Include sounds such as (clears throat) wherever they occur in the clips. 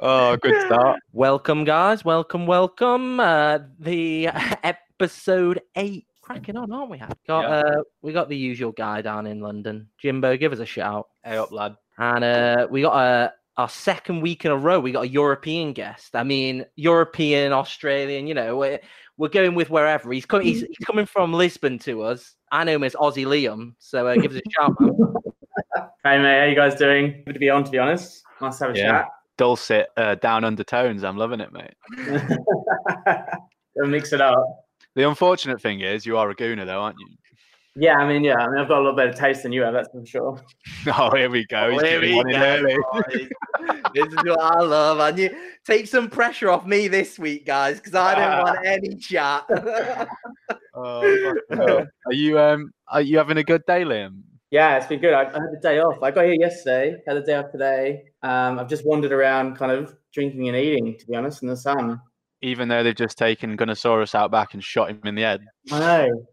oh, good start. Welcome, guys. Welcome, welcome. Uh, the episode eight. Cracking on, aren't we? Got Yeah. uh, we got the usual guy down in London. Jimbo, give us a shout. Hey up, lad. And uh, we got a our second week in a row. We got a European guest. I mean, European, Australian. You know, we're, we're going with wherever he's coming. He's, he's coming from Lisbon to us. I know him as Aussie Liam. So uh, give us a shout, man. (laughs) Hey mate, how you guys doing? Good to be on, to be honest. Nice to have a Yeah. Dulcet uh, down undertones. I'm loving it, mate. chat. (laughs) Gotta mix it up. The unfortunate thing is, you are a gooner, though, aren't you? Yeah, I mean, yeah, I mean, I've got a lot better taste than you have, that's for sure. (laughs) Oh, here we go. He's Here we go, early. (laughs) this is what I love. And you take some pressure off me this week, guys, because I don't want any chat. Oh, fucking are you um? Are you having a good day, Liam? Yeah, it's been good. I, I had the day off. I got here yesterday, had the day off today. Um, I've just wandered around kind of drinking and eating, to be honest, in the sun. Even though they've just taken Gunnersaurus out back and shot him in the head. I know.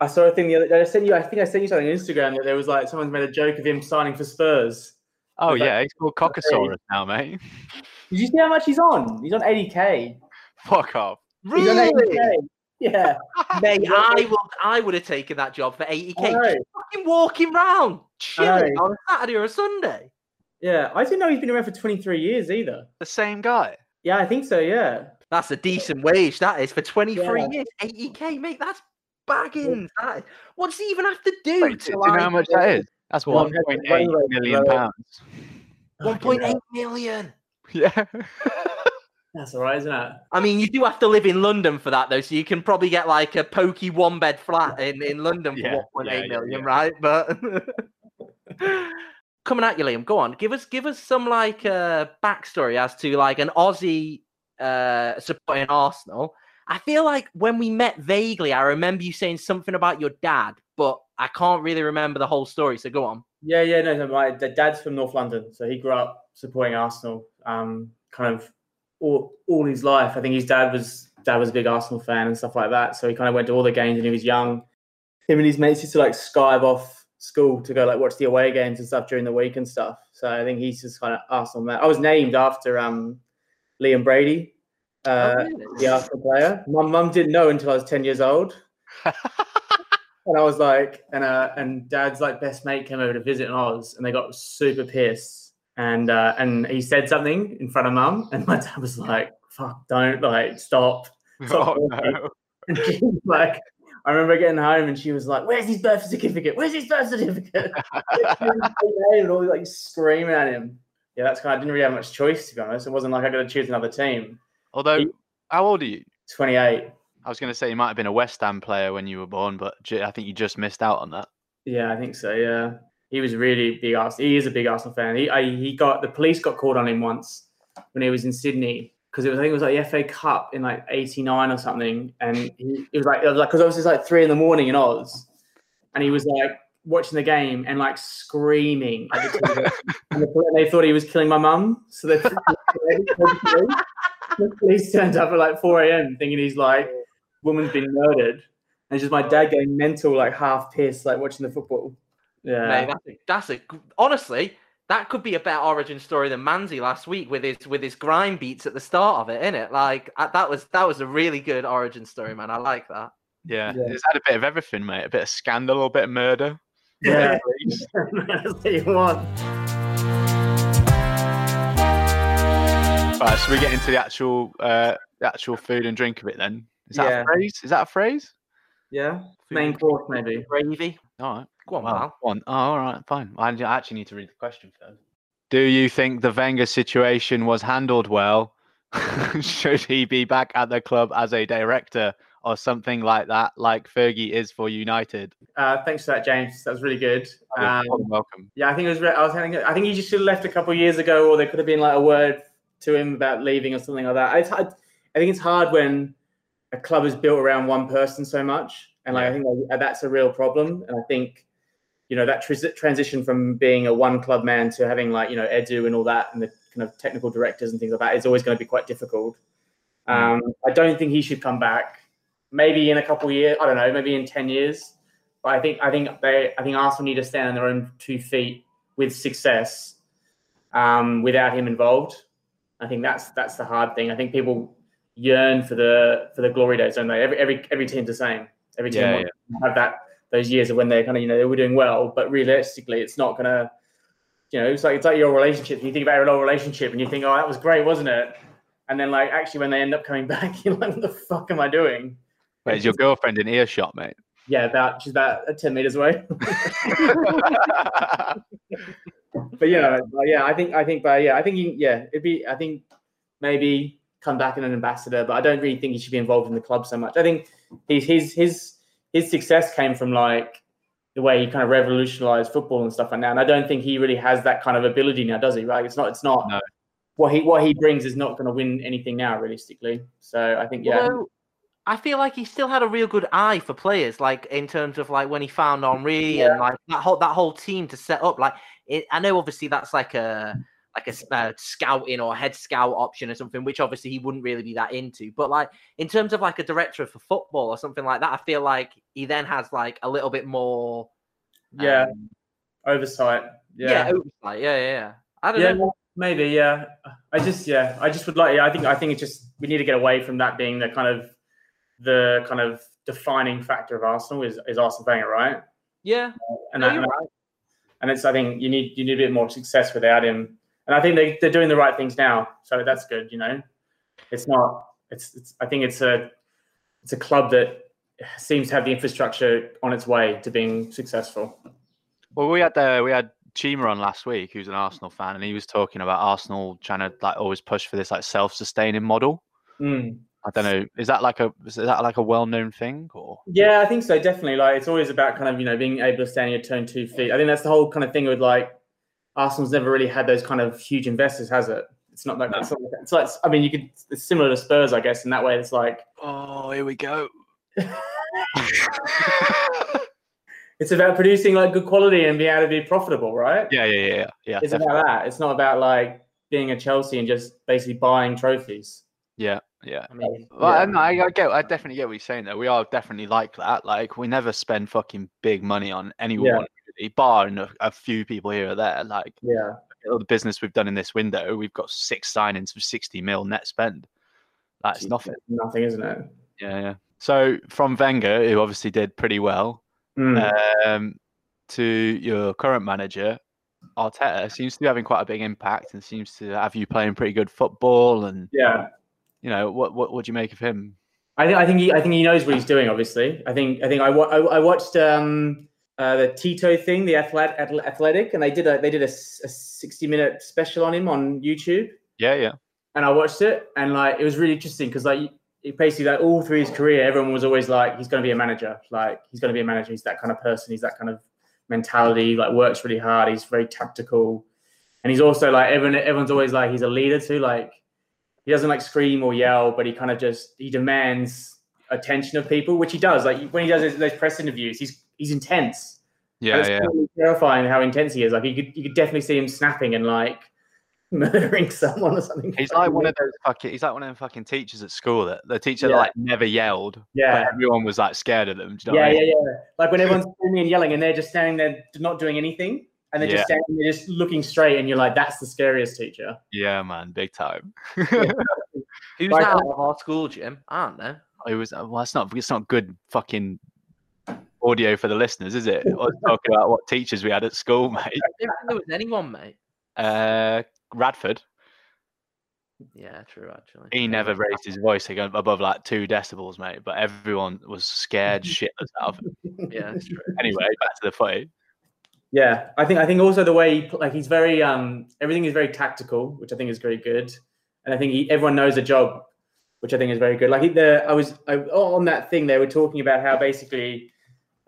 I saw a thing the other day. I sent you, I think I sent you something on Instagram that there was like someone's made a joke of him signing for Spurs. Oh yeah, he's called Cockosaurus now, mate. Did you see how much he's on? He's on 80k. Fuck off. 80k. Yeah. (laughs) Mate, I would I would have taken that job for 80k. I know. Just fucking walking round, chilling know. on a Saturday or a Sunday. Yeah. I didn't know he's been around for 23 years either. The same guy. Yeah, I think so. Yeah. That's a decent wage, that is, for 23 Yeah. years. 80k, mate, that's baggins. That is, what does he even have to do? Wait, do to, you know how much that is? That's Well, one that's point the eight runway, million right. pounds. 1.8 million. (laughs) Yeah. (laughs) That's all right, isn't it? I mean, you do have to live in London for that, though. So you can probably get like a pokey one bed flat in, in London for Yeah, 1.8 yeah, million, yeah, yeah. right? But (laughs) coming at you, Liam, go on. Give us give us some like uh, backstory as to like an Aussie uh, supporting Arsenal. I feel like when we met vaguely, I remember you saying something about your dad, but I can't really remember the whole story. So go on. Yeah, yeah. No, no, my dad's from North London, so he grew up supporting Arsenal. Um, kind of all all his life. I think his dad was dad was a big Arsenal fan and stuff like that. So he kind of went to all the games when he was young. Him and his mates used to like skive off school to go like watch the away games and stuff during the week and stuff. So I think he's just kind of Arsenal man. I was named after um Liam Brady, uh, Oh, really? the Arsenal player. My mum didn't know until I was ten years old. (laughs) And I was like, and uh, and Dad's like best mate came over to visit in Oz, and they got super pissed. And uh, and he said something in front of Mum, and my dad was like, "Fuck, don't like stop." (laughs) Oh, no. (laughs) And she was like, I remember getting home, and she was like, "Where's his birth certificate? Where's his birth certificate?" (laughs) and all like screaming at him. Yeah, that's kind. Of, I didn't really have much choice to be honest. It wasn't like I got to choose another team. Although, He- how old are you? Twenty eight. I was going to say you might have been a West Ham player when you were born, but I think you just missed out on that. Yeah, I think so. Yeah, he was really big Arsenal. He is a big Arsenal fan. He I, he got the police got called on him once when he was in Sydney because it was I think it was like the FA Cup in like '89 or something, and he it was like it was like because obviously it's like three in the morning in Oz, and he was like watching the game and like screaming at the (laughs) TV. and they thought he was killing my mum, so they (laughs) the police turned up at like 4 a.m. thinking he's like woman's been murdered. And it's just my dad getting mental, like half pissed, like watching the football. Yeah. Mate, that's a, that's a g- honestly that could be a better origin story than Manzi last week with his with his grind beats at the start of it, isn't it? Like uh, that was that was a really good origin story, man. I like that. Yeah, Yeah. it's had a bit of everything, mate. A bit of scandal, a bit of murder. Yeah. (laughs) That's what you want. Right, so we get into the actual, uh, the actual food and drink of it then. Is that Yeah. a phrase? Is that a phrase? Yeah. Food Main course, maybe. Gravy. All right. Go on, Well, go on. Oh, all right, fine. I I actually need to read the question first. Do you think the Wenger situation was handled well? (laughs) Should he be back at the club as a director or something like that, like Fergie is for United? Uh, thanks for that, James. That was really good. You're Um, welcome. yeah, I think it was. Re- I was having. I think he just should have left a couple of years ago, or there could have been like a word to him about leaving or something like that. It's hard, I think it's hard when a club is built around one person so much, and like I think that's a real problem. And I think you know that tris- transition from being a one club man to having like you know Edu and all that, and the kind of technical directors and things like that is always going to be quite difficult. Um, I don't think he should come back. Maybe in a couple of years, I don't know, maybe in ten years. But I think I think they I think Arsenal need to stand on their own two feet with success um, without him involved. I think that's that's the hard thing. I think people yearn for the for the glory days, don't they? Every every every team's the same. Every team Yeah, to have that those years of when they're kind of you know they were doing well, but realistically, it's not gonna. You know, it's like it's like your relationship. You think about your old relationship, and you think, "Oh, that was great, wasn't it?" And then, like, actually, when they end up coming (laughs) back, you're like, "What the fuck am I doing?" Wait, is your girlfriend in earshot, mate? Yeah, about she's about uh, ten meters away. (laughs) (laughs) but yeah, but yeah, I think I think, but yeah, I think yeah, it'd be. I think maybe come back in an ambassador, but I don't really think he should be involved in the club so much. I think his his his his success came from like the way he kind of revolutionized football and stuff like that. And I don't think he really has that kind of ability now, does he? Right? It's not. It's not. No. What he what he brings is not going to win anything now, realistically. So I think yeah, Although, I feel like he still had a real good eye for players, like in terms of like when he found Henri Yeah. and like that whole that whole team to set up. Like, it, I know obviously that's like a like a uh, scouting or head scout option or something, which obviously he wouldn't really be that into. But like in terms of like a director for football or something like that, I feel like he then has like a little bit more. yeah, um, oversight. yeah, oversight. Yeah, yeah, yeah. I don't yeah, know. maybe. Yeah, I just yeah, I just would like. Yeah, I think I think it's just we need to get away from that being the kind of the kind of defining factor of Arsenal is is Arsene Wenger, right? Yeah, And No, that, and, and it's I think you need you need a bit more success without him. And I think they they're doing the right things now, so that's good. You know, it's not. It's it's. I think it's a it's a club that seems to have the infrastructure on its way to being successful. Well, we had uh, we had Chima on last week, who's an Arsenal fan, and he was talking about Arsenal trying to like always push for this like self-sustaining model. Mm. I don't know. Is that like a is that like a well-known thing or? Yeah, I think so. Definitely. Like it's always about kind of you know being able to stand on your turn two feet. I think that's the whole kind of thing with like Arsenal's never really had those kind of huge investors, has it? It's not like it's, not like, it's like I mean you could it's similar to Spurs, I guess, in that way. It's like (laughs) Oh, here we go. (laughs) it's about producing like good quality and being able to be profitable, right? yeah, yeah, yeah, yeah. yeah It's definitely. about that. It's not about like being a Chelsea and just basically buying trophies. yeah, yeah. I mean, Well, Yeah. I, I, get, I definitely get what you're saying. Though we are definitely like that. Like we never spend fucking big money on anyone, really, bar and a, a few people here or there. Like Yeah. all the business we've done in this window, we've got six signings for 60 mil net spend. That's nothing. Nothing, isn't it? Yeah, yeah. So from Wenger, who obviously did pretty well, Mm. um, to your current manager, Arteta seems to be having quite a big impact and seems to have you playing pretty good football. And yeah. you know, what what what do you make of him? I, thi- I think he, I think he knows what he's doing. Obviously, I think I think I, wa- I, I watched um, uh, the Tito thing, the athletic, athletic, and they did a they did a, a sixty minute special on him on YouTube, Yeah, yeah, and I watched it, and like it was really interesting because like it basically like all through his career, everyone was always like he's going to be a manager, like he's going to be a manager. He's that kind of person. He's that kind of mentality. Like works really hard. He's very tactical, and he's also like everyone. Everyone's always like he's a leader too. Like he doesn't like scream or yell, but he kind of just he demands attention of people, which he does. Like when he does those press interviews, he's he's intense. And yeah, it's yeah. really terrifying how intense he is. Like you could you could definitely see him snapping and like (laughs) murdering someone or something. He's (laughs) like one of those fucking. He's like one of them fucking teachers at school that the teacher Yeah. like never yelled. Yeah. but everyone was like scared of them. Do you know yeah, what I mean? yeah, yeah. Like when everyone's screaming and yelling, and they're just standing there, not doing anything, and they're Yeah. just standing there, just looking straight, and you're like, "That's the scariest teacher." Yeah, man, big time. (laughs) who's Like, that out of our school, Jim? I don't know. It was uh, well, it's not it's not good fucking audio for the listeners, is it? I was talking about what teachers we had at school, (laughs) mate. I don't think there was anyone, mate. Uh, Radford, Yeah, true. Actually, he never raised his voice again above like two decibels, mate. But everyone was scared (laughs) shitless out of him. Yeah, that's true. Anyway, back to the footy. Yeah, I think I think also the way he, like he's very um everything is very tactical, which I think is very good, and I think he, everyone knows a job, which I think is very good. Like he- the I was I, on that thing they were talking about how basically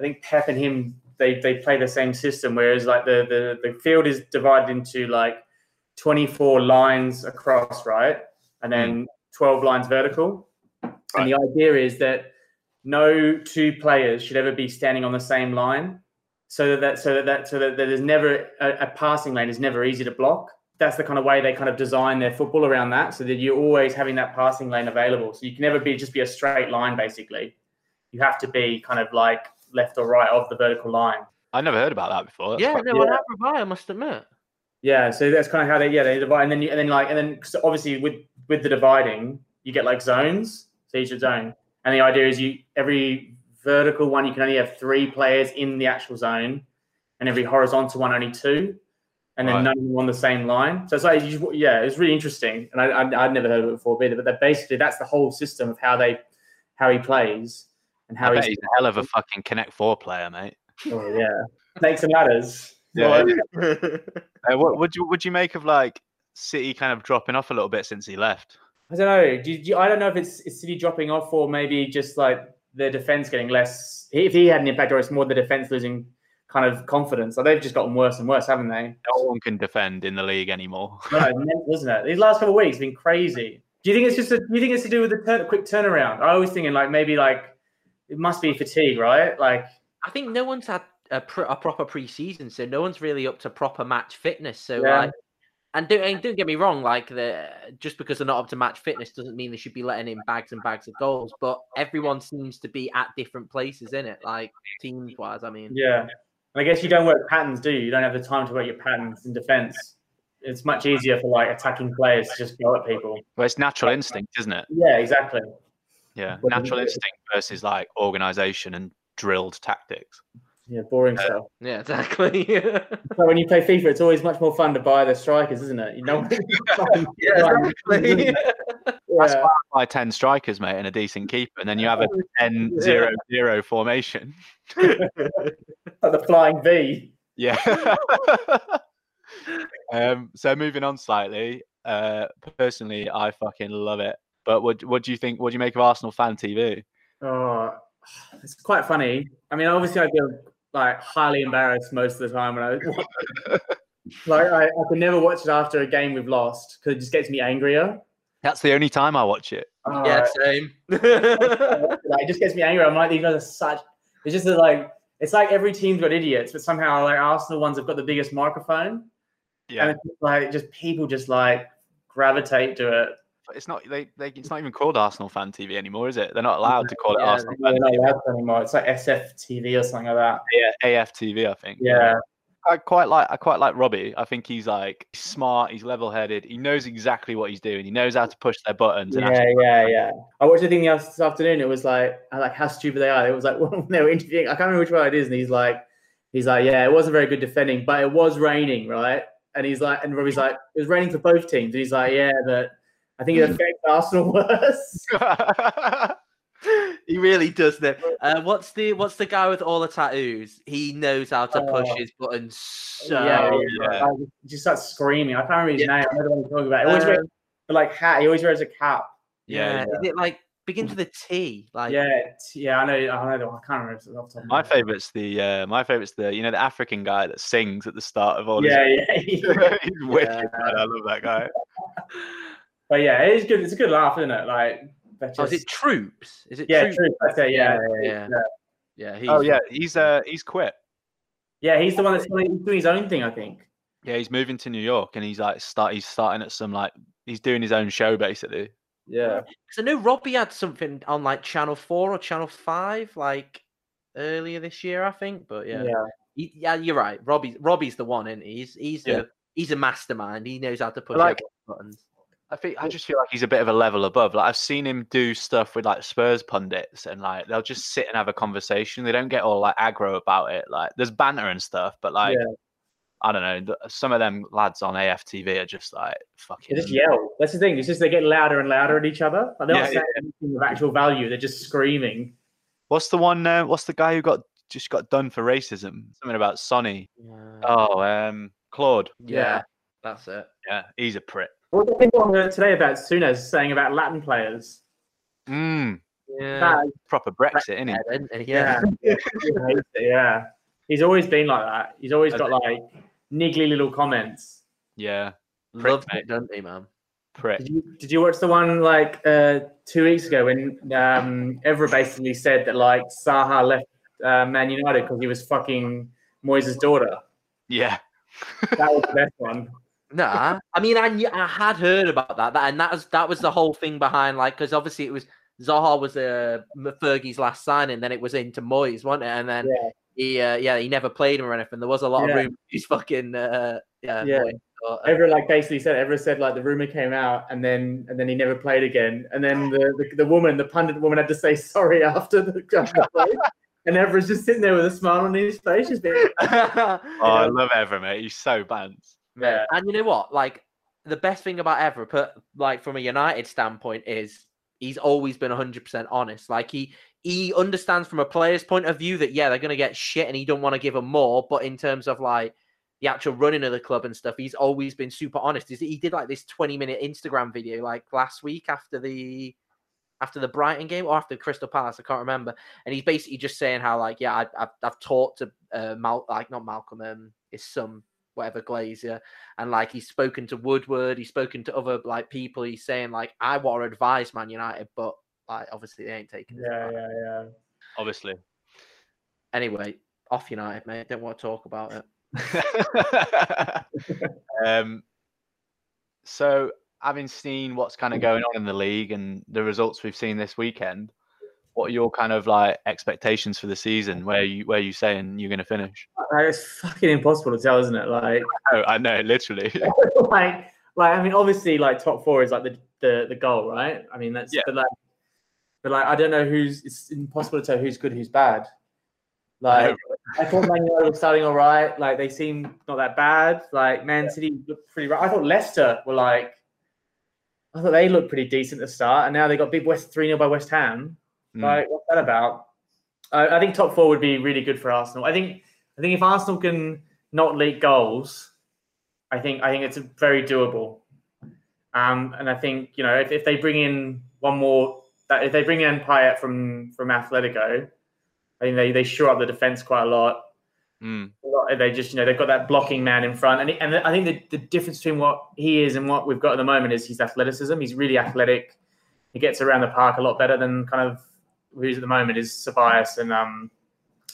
I think Pep and him they they play the same system, whereas like the the the field is divided into like twenty four lines across, right, and then hmm. twelve lines vertical, and the idea is that no two players should ever be standing on the same line so that, that so that, that so that there's never a, a passing lane is never easy to block. That's the kind of way they kind of design their football around that, so that you're always having that passing lane available. So you can never be just be a straight line. Basically, you have to be kind of like left or right of the vertical line. I never heard about that before. That's yeah, quite- no, yeah. I have I must admit. Yeah, so that's kind of how they yeah they divide, and then you, and then like and then 'cause obviously with with the dividing, you get like zones, so each zone, and the idea is you every vertical one you can only have three players in the actual zone, and every horizontal one only two, and then Right. none of them on the same line. So it's like you yeah, it's really interesting, and I, I I'd never heard of it before, but but basically that's the whole system of how they how he plays and how I bet he's, he's a hell of a fucking Connect Four player, mate. oh, yeah snakes and ladders. Yeah. Well, (laughs) Uh, what would you would you make of like City kind of dropping off a little bit since he left? I don't know. Do you, I don't know if it's, it's City dropping off or maybe just like the defense getting less. If he had an impact, or it's more the defense losing kind of confidence. Like they've just gotten worse and worse, haven't they? No one can defend in the league anymore. (laughs) No, it's mental, isn't it? These last couple of weeks have been crazy. Do you think it's just a, do you think it's to do with the turn, quick turnaround? I was thinking like maybe like it must be fatigue, right? Like I think no one's had a, pr- a proper preseason, so no one's really up to proper match fitness. So Yeah. like, and don't, and don't get me wrong, like the just because they're not up to match fitness doesn't mean they should be letting in bags and bags of goals. But everyone seems to be at different places in it, like teams wise. I mean, yeah. And I guess you don't work patterns, do you? You don't have the time to work your patterns in defense. It's much easier for like attacking players to just go at people. Well, it's natural instinct, isn't it? Yeah, exactly. Yeah, What do you natural think? instinct versus like organization and drilled tactics. Yeah, boring stuff. yeah, exactly. (laughs) So when you play FIFA, it's always much more fun to buy the strikers, isn't it? You know, (laughs) yeah, exactly. (laughs) That's yeah. why I buy 10 strikers, mate, and a decent keeper, and then you have a 10 0 0 formation. like the flying V. Yeah. um, so moving on slightly, uh, personally, I fucking love it. But what what do you think? What do you make of Arsenal fan TV? Oh, it's quite funny. I mean, obviously, I feel like highly embarrassed most of the time when I (laughs) like I, I can never watch it after a game we've lost because it just gets me angrier. That's the only time I watch it. Oh, yeah, same. (laughs) like, it just gets me angry. I'm like, these guys are such. It's just that, like it's like every team's got idiots, but somehow like Arsenal ones have got the biggest microphone, Yeah. and it's just, like just people just like gravitate to it. It's not they, they it's not even called Arsenal fan TV anymore, is it? They're not allowed to call it Yeah, Arsenal fan TV. anymore. It's like SFTV or something like that. Yeah, AFTV, I think. Yeah, I quite like I quite like Robbie. I think he's like smart, he's level headed, he knows exactly what he's doing, he knows how to push their buttons and yeah, actually yeah, (laughs) yeah. I watched the thing this afternoon. It was like, I like how stupid they are. It was like (laughs) they were interviewing. I can't remember which one it is, and he's like, he's like, yeah, it wasn't very good defending, but it was raining, right? And he's like, and Robbie's like, it was raining for both teams, and he's like, yeah, but I think it affects Arsenal worse. he really does that. Uh, what's the what's the guy with all the tattoos? He knows how to push Oh. his buttons so yeah, well. yeah. Like, just starts screaming. I can't remember his Yeah. name. I don't know the one you're talking about. He always wears Um, the, like hat. He always wears a cap. yeah, yeah. Is it like begins with a T? Like yeah, t- yeah. I know. I know. I can't remember. Off the top of My head. favourite's the uh, my favourite's the you know the African guy that sings at the start of all his Yeah, yeah. (laughs) (laughs) he's wicked, Yeah. man. I love that guy. (laughs) but yeah, it is good. It's a good laugh, isn't it? Like, that's Oh, is it Troopz? Is it Yeah, Troopz? true. That's it. Yeah, Yeah, yeah, yeah. Yeah, he's Oh yeah, he's uh he's quit. Yeah, he's the one that's doing, his own thing. I think. Yeah, he's moving to New York and he's like start he's starting at some like he's doing his own show basically. Yeah. Because I know Robbie had something on like Channel Four or Channel Five, like earlier this year, I think. But yeah, Yeah. He- yeah, you're right. Robbie's Robbie's the one, and he's he's Yeah. the he's a mastermind. He knows how to push like- buttons. I think I just feel like he's a bit of a level above. Like I've seen him do stuff with like Spurs pundits and like they'll just sit and have a conversation. They don't get all like aggro about it. Like there's banter and stuff, but like Yeah. I don't know. Some of them lads on AFTV are just like They fucking. just yell. That's the thing. It's just they get louder and louder at each other. Like, they're not Yeah, saying anything of actual value. They're just screaming. What's the one? Uh, what's the guy who got just got done for racism? Something about Sonny. Yeah, Oh, um, Claude. yeah, that's it. Yeah, he's a prick. What did people on today about Souness saying about Latin players? Mm, Yeah, That- proper Brexit, isn't he? yeah, isn't he? yeah. yeah. He hates it, yeah. He's always been like that. He's always got like niggly little comments. Yeah, prick, Loves it, doesn't he, man? prick. Did you, did you watch the one like uh, two weeks ago when um, Evra basically said that like Zaha left uh, Man United because he was fucking Moyes' daughter? Yeah, That was the best one. Nah, I mean, I knew, I had heard about that, that, and that was that was the whole thing behind like because obviously it was Zaha was uh, M- Fergie's last signing, then it was into Moyes, wasn't it? And then Yeah. he uh, yeah he never played him or anything. There was a lot Yeah. of room. (laughs) He's fucking uh, yeah, Yeah. Moyes daughter. Evra like basically said Evra said like the rumor came out and then and then he never played again and then the the, the woman the pundit woman had to say sorry (laughs) after the, after the (laughs) play. and Evra's just sitting there with a smile on his face just being Oh, I love Evra, mate. He's so bands. Yeah And you know what? Like the best thing about Evra, put like from a United standpoint, is he's always been 100% honest. Like he he understands from a player's point of view that yeah, they're gonna get shit, and he don't want to give them more. But in terms of like the actual running of the club and stuff, he's always been super honest. He did like this 20 minute Instagram video like last week after the after the Brighton game or after Crystal Palace, I can't remember. And he's basically just saying how like yeah, I, I've I've talked to uh, Mal like not Malcolm, um, his son, whatever Glazer, and like he's spoken to Woodward, he's spoken to other like people. He's saying like I want to advise Man United, but like obviously they ain't taking his yeah yeah yeah Obviously. Anyway, off United, mate. Don't want to talk about it. (laughs) um, so, having seen what's kind of going on in the league and the results we've seen this weekend, what are your kind of like expectations for the season? Where you where you saying you're going to finish? It's fucking impossible to tell isn't it like (laughs) Oh, I know, literally. (laughs) like like I mean obviously like top four is like the the, the goal right I mean that's Yeah. but like but like I don't know who's it's impossible to tell who's good who's bad like I thought Man United were starting all right. Like they seem not that bad. Like Man City looked pretty right. I thought Leicester were like, I thought they looked pretty decent at the start, and now they got big West three 0 by West Ham. Mm. Like what's that about? I I think top four would be really good for Arsenal. I think I think if Arsenal can not leak goals, I think I think it's very doable. Um, and I think you know if, if they bring in one more, that if they bring in Payet from from Atletico, I think they they shore up the defense quite a lot. Mm. They just, you know, they've got that blocking man in front, and he- and I think the, the difference between what he is and what we've got at the moment is his athleticism. He's really athletic. He gets around the park a lot better than kind of who's at the moment is Sabias and um,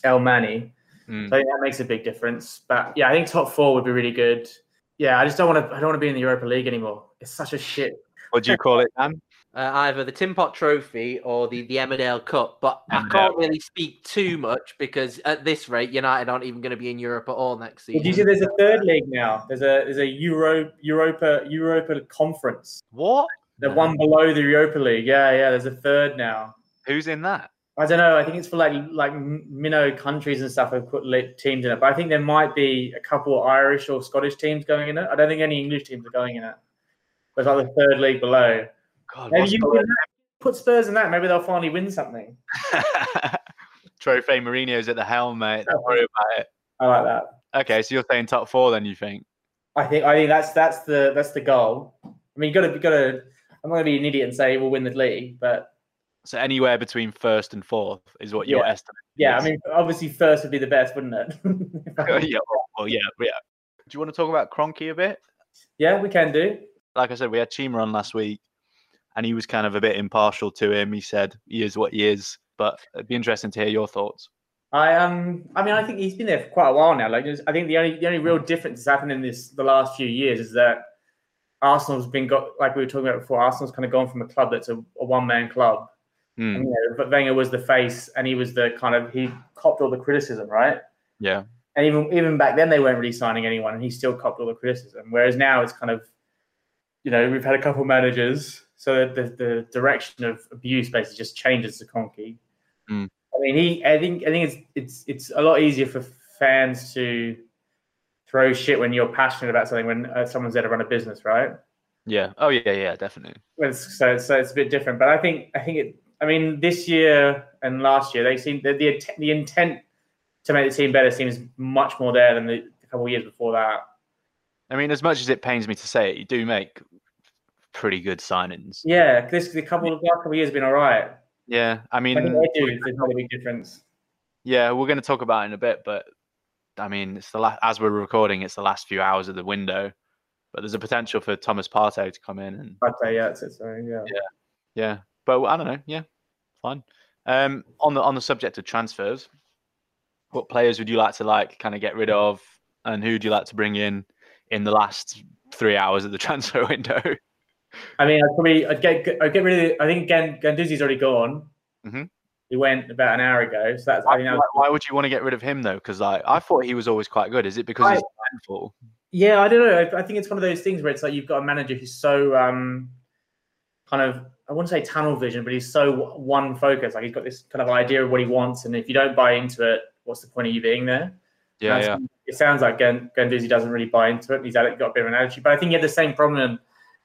Elneny. Mm. So I think that makes a big difference. But yeah, I think top four would be really good. Yeah, I just don't want to. I don't want to be in the Europa League anymore. It's such a shit. What do you call it, Dan? (laughs) Uh, either the Tim Pot Trophy or the the Emmerdale Cup, but I can't really speak too much because at this rate, United aren't even going to be in Europe at all next season. Did you season. see? There's a third league now. There's a there's a Euro Europa Europa Conference. What? The No. one below the Europa League. Yeah, yeah. There's a third now. Who's in that? I don't know. I think it's for like like minnow countries and stuff have put teams in it. But I think there might be a couple Irish or Scottish teams going in it. I don't think any English teams are going in it. But it's like the third league below. God, Maybe you that. put Spurs in that. Maybe they'll finally win something. (laughs) Trophy Mourinho's at the helm, mate. Don't worry about it. I like that. Okay, so you're saying top four, then you think? I think I think that's that's the that's the goal. I mean, you got to got to. I'm not gonna be an idiot and say we'll win the league, but So anywhere between first and fourth is what your Yeah. estimate. yeah, I mean, obviously first would be the best, wouldn't it? (laughs) yeah, well, well, yeah, yeah. Do you want to talk about Kroenke a bit? yeah, we can do. Like I said, we had Chima on last week, and he was kind of a bit impartial to him. He said he is what he is, but it'd be interesting to hear your thoughts. I um, I mean, I think he's been there for quite a while now. Like, I think the only the only real difference that's happened in this the last few years is that Arsenal's been got like we were talking about before. Arsenal's kind of gone from a club that's a, a one man club. Hmm, And, you know, but Wenger was the face, and he was the kind of he copped all the criticism, right? yeah, And even even back then, they weren't really signing anyone, and he still copped all the criticism. Whereas now, it's kind of, you know, we've had a couple managers, so the the direction of abuse basically just changes to Kroenke. Mm. I mean, he. I think. I think it's it's it's a lot easier for fans to throw shit when you're passionate about something when uh, someone's there to run a business, right? yeah. Oh yeah, yeah, definitely. It's- so so it's a bit different. But I think I think it. I mean, this year and last year, they seem the the, the intent to make the team better seems much more there than the, a couple of years before that. I mean, as much as it pains me to say it, you do make pretty good signings. Yeah, this the couple of last couple of years have been all right. Yeah, I I mean, they do. There's not a big difference. yeah, we're going to talk about it in a bit, but I mean, it's the last as we're recording, it's the last few hours of the window. But there's a potential for Thomas Partey to come in and I'd yeah, it's, it's uh, yeah. Yeah, but I don't know. Yeah, fine. Um, on the on the subject of transfers, what players would you like to like kind of get rid of, and who would you like to bring in in the last three hours of the (laughs) transfer window? I mean, I'd probably I'd get I'd get rid of. I think Gan, Guendouzi's already gone. Mhm. He went about an hour ago, so that's. I Why, think that why, why would you want to get rid of him though? Because like I thought he was always quite good. Is it because I- he's handful? Yeah, I don't know. I, I think it's one of those things where it's like you've got a manager who's so um, kind of I wouldn't say tunnel vision, but he's so one focus. Like he's got this kind of idea of what he wants, and if you don't buy into it, what's the point of you being there? Yeah, yeah. It sounds like Guendouzi doesn't really buy into it. He's got a bit of an attitude, but I think he had the same problem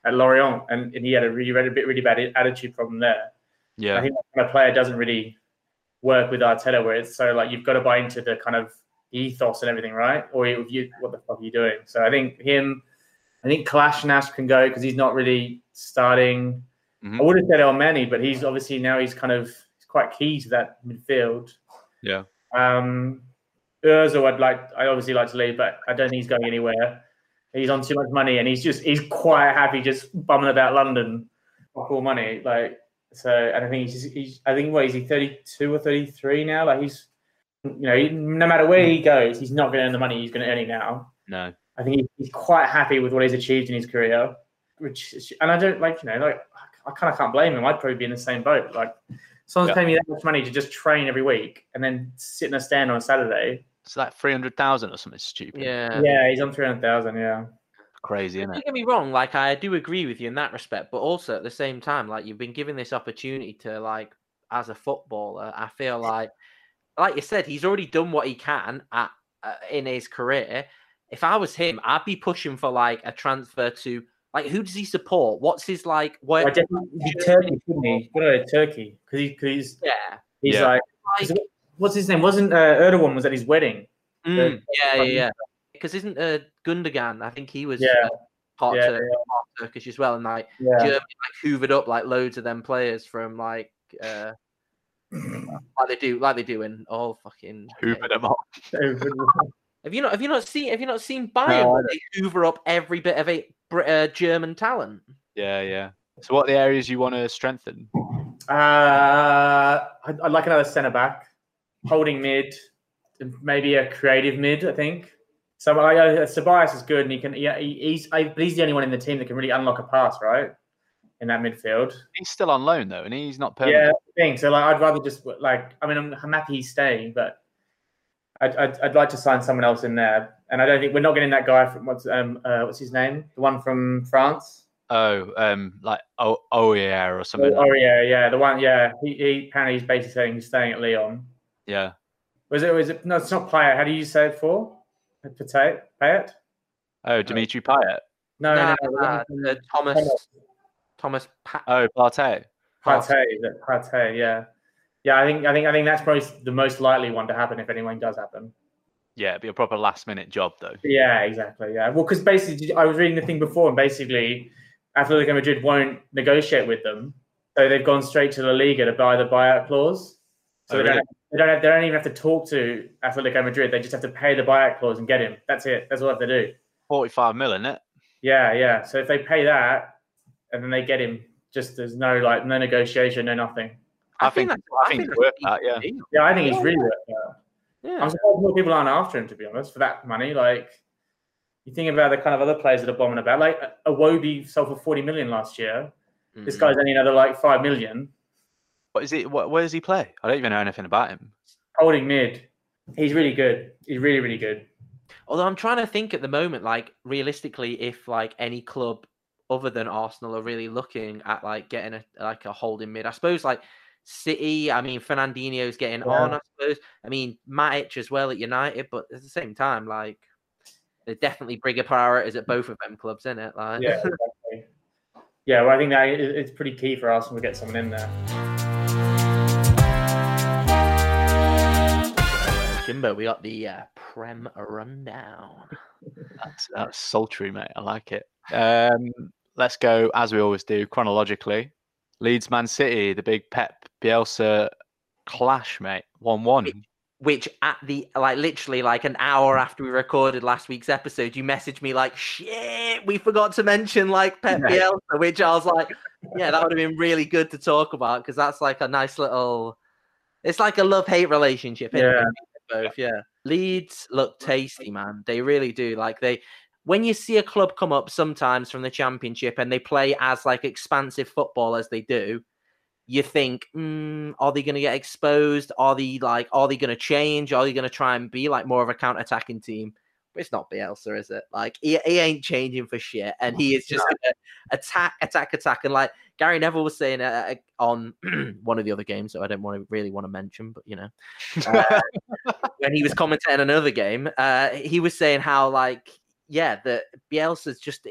at Lorient, and, and he had a really, really, bit, really bad attitude problem there. Yeah, I think that kind of player doesn't really work with Arteta, where it's so like you've got to buy into the kind of ethos and everything, right? Or you, what the fuck are you doing? So I think him, I think Kolasinac can go because he's not really starting. Mhm. I would have said Elneny, but he's obviously now he's kind of he's quite key to that midfield. Yeah. Um, Özil, I'd like, I obviously like to leave, but I don't think he's going anywhere. He's on too much money, and he's just he's quite happy just bumming about London for cool money. Like so, and I think he's, he's I think what is he thirty two or thirty three now? Like he's you know he- no matter where he goes, he's not going to earn the money he's going to earn it now. No. I think he- he's quite happy with what he's achieved in his career, which and I don't like you know like I kind of can't blame him. I'd probably be in the same boat. Like someone's Yeah. paying me that much money to just train every week and then sit in a stand on a Saturday. It's like three hundred thousand or something stupid. Yeah. Yeah, he's on three hundred thousand. Yeah, Crazy, isn't Don't it? get me wrong, like I do agree with you in that respect, but also at the same time, like you've been given this opportunity to like as a footballer, I feel like like you said, he's already done what he can at uh, in his career. If I was him, I'd be pushing for like a transfer to like who does he support? What's his like what I where definitely he'd be Turkey, couldn't he? Go to Turkey because he, cause he's yeah. he's Yeah. like, Like, what's his name? Wasn't uh, Erdogan was at his wedding? mm, yeah, yeah, um, yeah. Because isn't uh, Gundogan? I think he was Yeah. uh, part, Yeah, Tur- part Turkish as well, and like Yeah, Germany like hoovered up like loads of them players from like uh (clears throat) like they do like they do in all fucking Hoover them up. (laughs) have you not have you not seen have you not seen Bayern No, they hoover up every bit of a uh, German talent Yeah, yeah. So, what are the areas you want to strengthen? Uh, I'd, I'd like another centre back, holding mid, maybe a creative mid. I think. So I, uh, Tobias is good, and he can. Yeah, he, he's. I, but he's the only one in the team that can really unlock a pass, right? In that midfield. He's still on loan though, and he's not Yeah, permanent. that's the thing. So like, I'd rather just like. I mean, I'm, I'm happy he's staying, but I'd, I'd, I'd like to sign someone else in there. And I don't think we're not getting that guy from what's um uh, what's his name? The one from France. Oh, um, like oh, oh yeah, or Oh, something. oh yeah, yeah, the one. Yeah, he, he apparently he's basically saying he's staying at Lyon. Yeah, Was it? Was it? No, it's not Payet. How do you say it for? Payet? Payet? Oh, Dimitri Payet. No, Nah, no, no. the nah, one from uh, Thomas Thomas pa- Oh, Partey. Partey. is? Partey. Yeah, yeah. I think. I think. I think that's probably the most likely one to happen if anyone does happen. Yeah, it'd be a proper last minute job though. Yeah, exactly. Yeah. Well, because basically, I was reading the thing before, and basically, Atletico Madrid won't negotiate with them, so they've gone straight to La Liga to buy the buyout clause. So Oh, they, don't, they don't. Have, they don't even have to talk to Atletico Madrid. They just have to pay the buyout clause and get him. That's it. That's all they have to do. Forty-five mil, isn't it? Yeah, yeah. So if they pay that and then they get him, just there's no like no negotiation, no nothing. I think- that's- I think it's that's worth a that, yeah. deal. Yeah, I think he's Yeah. really worth that. Yeah. I'm surprised more people aren't after him to be honest for that money. Like you think about the kind of other players that are bombing about. Like Iwobi sold for 40 million last year. This Mhm. guy's only another like five million. What is he? What, where does he play? I don't even know anything about him. Holding mid. He's really good. He's really, really good. Although I'm trying to think at the moment, like realistically, if like any club other than Arsenal are really looking at like getting a like a holding mid, I suppose like City. I mean, Fernandinho's getting Yeah. on. I suppose. I mean, Matic as well at United, but at the same time, like they're definitely bigger priorities at both of them clubs, isn't it? Like, Yeah, (laughs) exactly. Yeah, well, I think that it's pretty key for Arsenal to get someone in there. Jimbo, we got the uh, Prem rundown. That's, that's sultry, mate. I like it. Um, let's go as we always do chronologically. Leeds, Man City, the big Pep Bielsa clash, mate. One-one. which at the like literally like an hour after we recorded last week's episode, you messaged me like, "Shit, we forgot to mention like Pep Yeah. Bielsa," which I was like, "Yeah, that would have been really good to talk about because that's like a nice little, it's like a love hate relationship." Yeah. both yeah. Leeds look tasty, man. They really do. Like they, when you see a club come up sometimes from the Championship and they play as like expansive football as they do, you think, mm, are they going to get exposed? Are they like, are they going to change? Are they going to try and be like more of a counter-attacking team? it's not Bielsa, is it? Like he, he ain't changing for shit, and he is just gonna attack, attack, attack, and like Gary Neville was saying uh, on (clears throat) one of the other games, so I don't want to really want to mention, but you know, uh, (laughs) when he was commenting on another game, uh, he was saying how like yeah, that Bielsa's just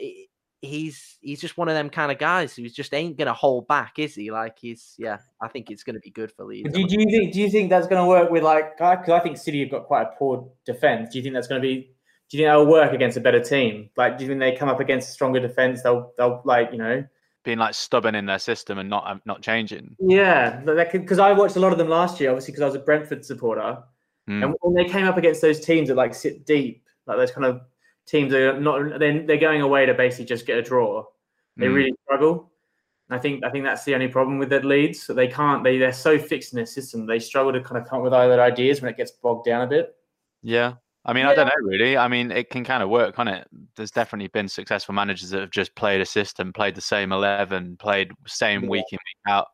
he's he's just one of them kind of guys who just ain't gonna hold back, is he? Like he's yeah, I think it's gonna be good for Leeds. Do, do you think do you think that's gonna work with like because I think City have got quite a poor defense. Do you think that's gonna be do you think that'll work against a better team? Like do you think they come up against a stronger defense, they'll they'll like, you know, being like stubborn in their system and not um, not changing. Yeah, because I watched a lot of them last year, obviously because I was a Brentford supporter, mm. and when they came up against those teams that like sit deep, like those kind of teams are not they're, they're going away to basically just get a draw. They mm. really struggle. I think I think that's the only problem with their leads. So they can't they they're so fixed in their system. They struggle to kind of come up with other ideas when it gets bogged down a bit. Yeah. I mean, yeah. I don't know really. I mean, it can kind of work, can it? There's definitely been successful managers that have just played a system, played the same eleven, played same yeah. week in week out.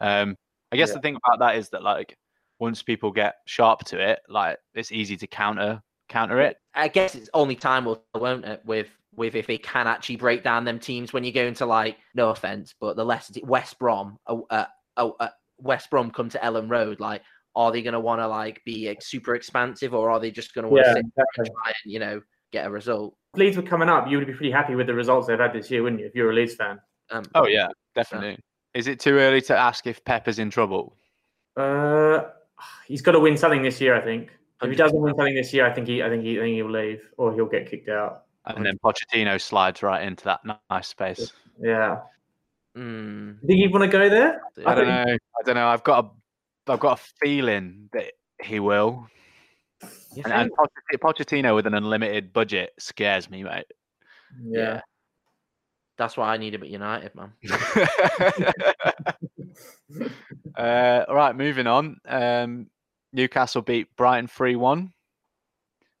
Um, I guess yeah. the thing about that is that like once people get sharp to it, like it's easy to counter counter it. I guess it's only time will, won't it? With with if they can actually break down them teams when you go into like no offense, but the less West Brom, uh, uh, uh, West Brom come to Elland Road, like are they going to want to like be like, super expansive, or are they just going to want to sit exactly. try and you know get a result? Leeds were coming up. You would be pretty happy with the results they've had this year, wouldn't you? If you're a Leeds fan. Um, oh yeah, definitely. Is it too early to ask if Pep is in trouble? Uh, he's got to win something this year, I think. If he doesn't win something this year, I think he, I think he, I think he'll leave or he'll get kicked out. And then Pochettino slides right into that nice space. Yeah. Mm. Think you want to go there? I, I don't know. I don't know. I've got a, I've got a feeling that he will. And, and, Pochettino with an unlimited budget scares me, mate. Yeah. yeah. That's why I need him at United, man. (laughs) (laughs) (laughs) uh, all right, moving on. Um, Newcastle beat Brighton 3 1.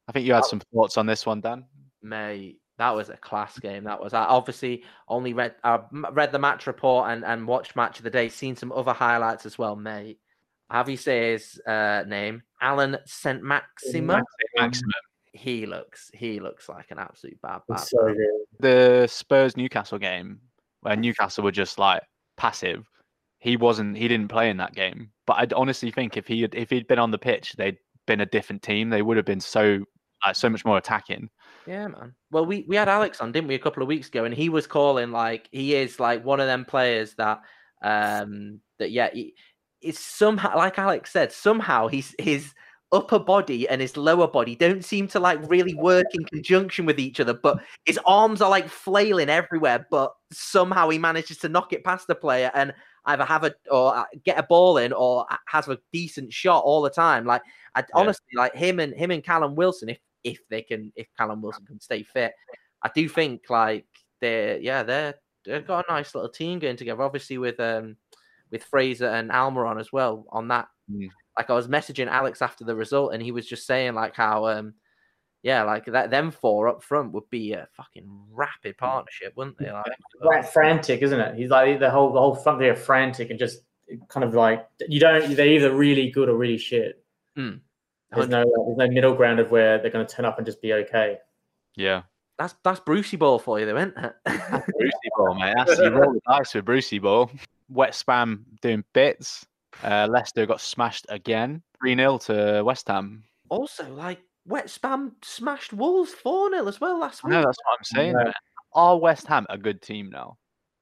I think you had some thoughts on this one, Dan. Mate, that was a class game. That was. I obviously only read I read the match report and, and watched match of the day, seen some other highlights as well, mate. Have you say his uh, name? Allan St. Maximin. He looks he looks like an absolute bad bad. So the Spurs Newcastle game where Newcastle were just like passive he wasn't he didn't play in that game. But I honestly think if he had if he'd been on the pitch, they'd been a different team. They would have been so like so much more attacking. Yeah, man. Well, we we had Alex on, didn't we, a couple of weeks ago, and he was calling like he is like one of them players that um that yeah, he, it's somehow like Alex said, somehow he's his upper body and his lower body don't seem to like really work in conjunction with each other, but his arms are like flailing everywhere, but somehow he manages to knock it past the player and either have a or uh, get a ball in or has a decent shot all the time. Like I yeah. honestly like him and him and Callum Wilson, if if they can, if Callum Wilson can stay fit, I do think like they're yeah they're they've got a nice little team going together. Obviously with um with Fraser and Almiron as well on that. Mm. Like I was messaging Alex after the result, and he was just saying like how um yeah, like that them four up front would be a fucking rapid partnership, wouldn't they? (laughs) Like, like frantic, isn't it? He's like the whole the whole front there frantic and just kind of like you don't they're either really good or really shit. Mm. There's no there's no middle ground of where they're going to turn up and just be okay. Yeah, that's that's Brucey ball for you, though, isn't it? Brucey ball, mate. That's you (laughs) roll the dice with Brucey ball. Wet spam doing bits. Uh, Leicester got smashed again, three 0 to West Ham. Also, like Wet Spam smashed Wolves 4 0 as well last week. No, that's what I'm saying. Yeah. Are West Ham a good team now?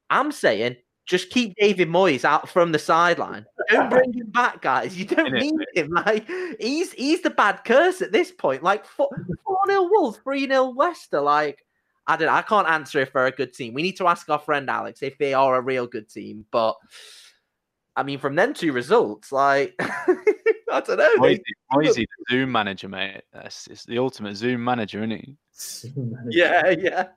I'm saying just keep David Moyes out from the sideline. Don't bring him back, guys. You don't need him. Like he's he's the bad curse at this point. Like four 0 Wolves, 3 0 Leicester. Like I don't I can't answer if they're a good team. We need to ask our friend Alex if they are a real good team. But I mean, from them two results, like (laughs) I don't know. Moisey, Moisey the Zoom manager, mate. That's it's the ultimate Zoom manager, isn't he? Yeah, yeah.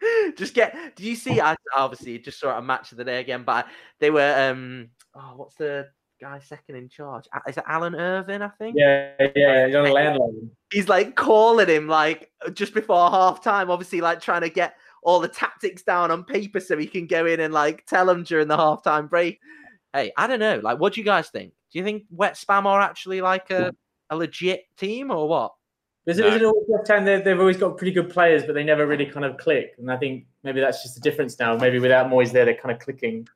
(laughs) Just get. Do you see? I obviously just saw a match of the day again, but they were. um Oh, what's the guy second in charge? Is it Alan Irvine? I think. Yeah, yeah, yeah. landlord. He's like calling him like just before half time. Obviously, like trying to get all the tactics down on paper so he can go in and like tell them during the halftime break. Hey, I don't know. Like, what do you guys think? Do you think Wet Spam are actually like a, a legit team or what? Is No. it, is it always West Ham? They've, they've always got pretty good players, but they never really kind of click. And I think maybe that's just the difference now. Maybe without Moyes there, they're kind of clicking.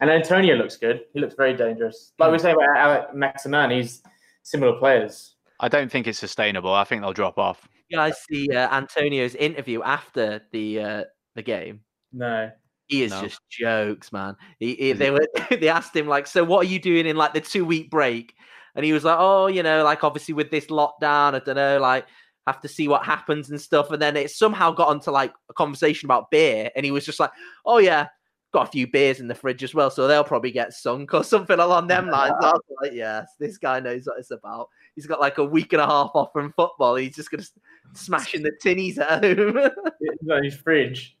And Antonio looks good. He looks very dangerous. Like we say about Alec Maximan, he's similar players. I don't think it's sustainable. I think they'll drop off. You guys see uh, Antonio's interview after the uh, the game. No. He is No. just jokes, man. He, he- mm. they were (laughs) they asked him like, so what are you doing in like the two week break? And he was like, oh, you know, like obviously with this lockdown, I don't know, like have to see what happens and stuff. And then it somehow got onto like a conversation about beer, and he was just like, oh yeah, got a few beers in the fridge as well, so they'll probably get sunk (laughs) or something along them (laughs) lines. I was like, yes, this guy knows what it's about. He's got like a week and a half off from football. He's just gonna s- smash in the tinnies at home. He's got his fridge.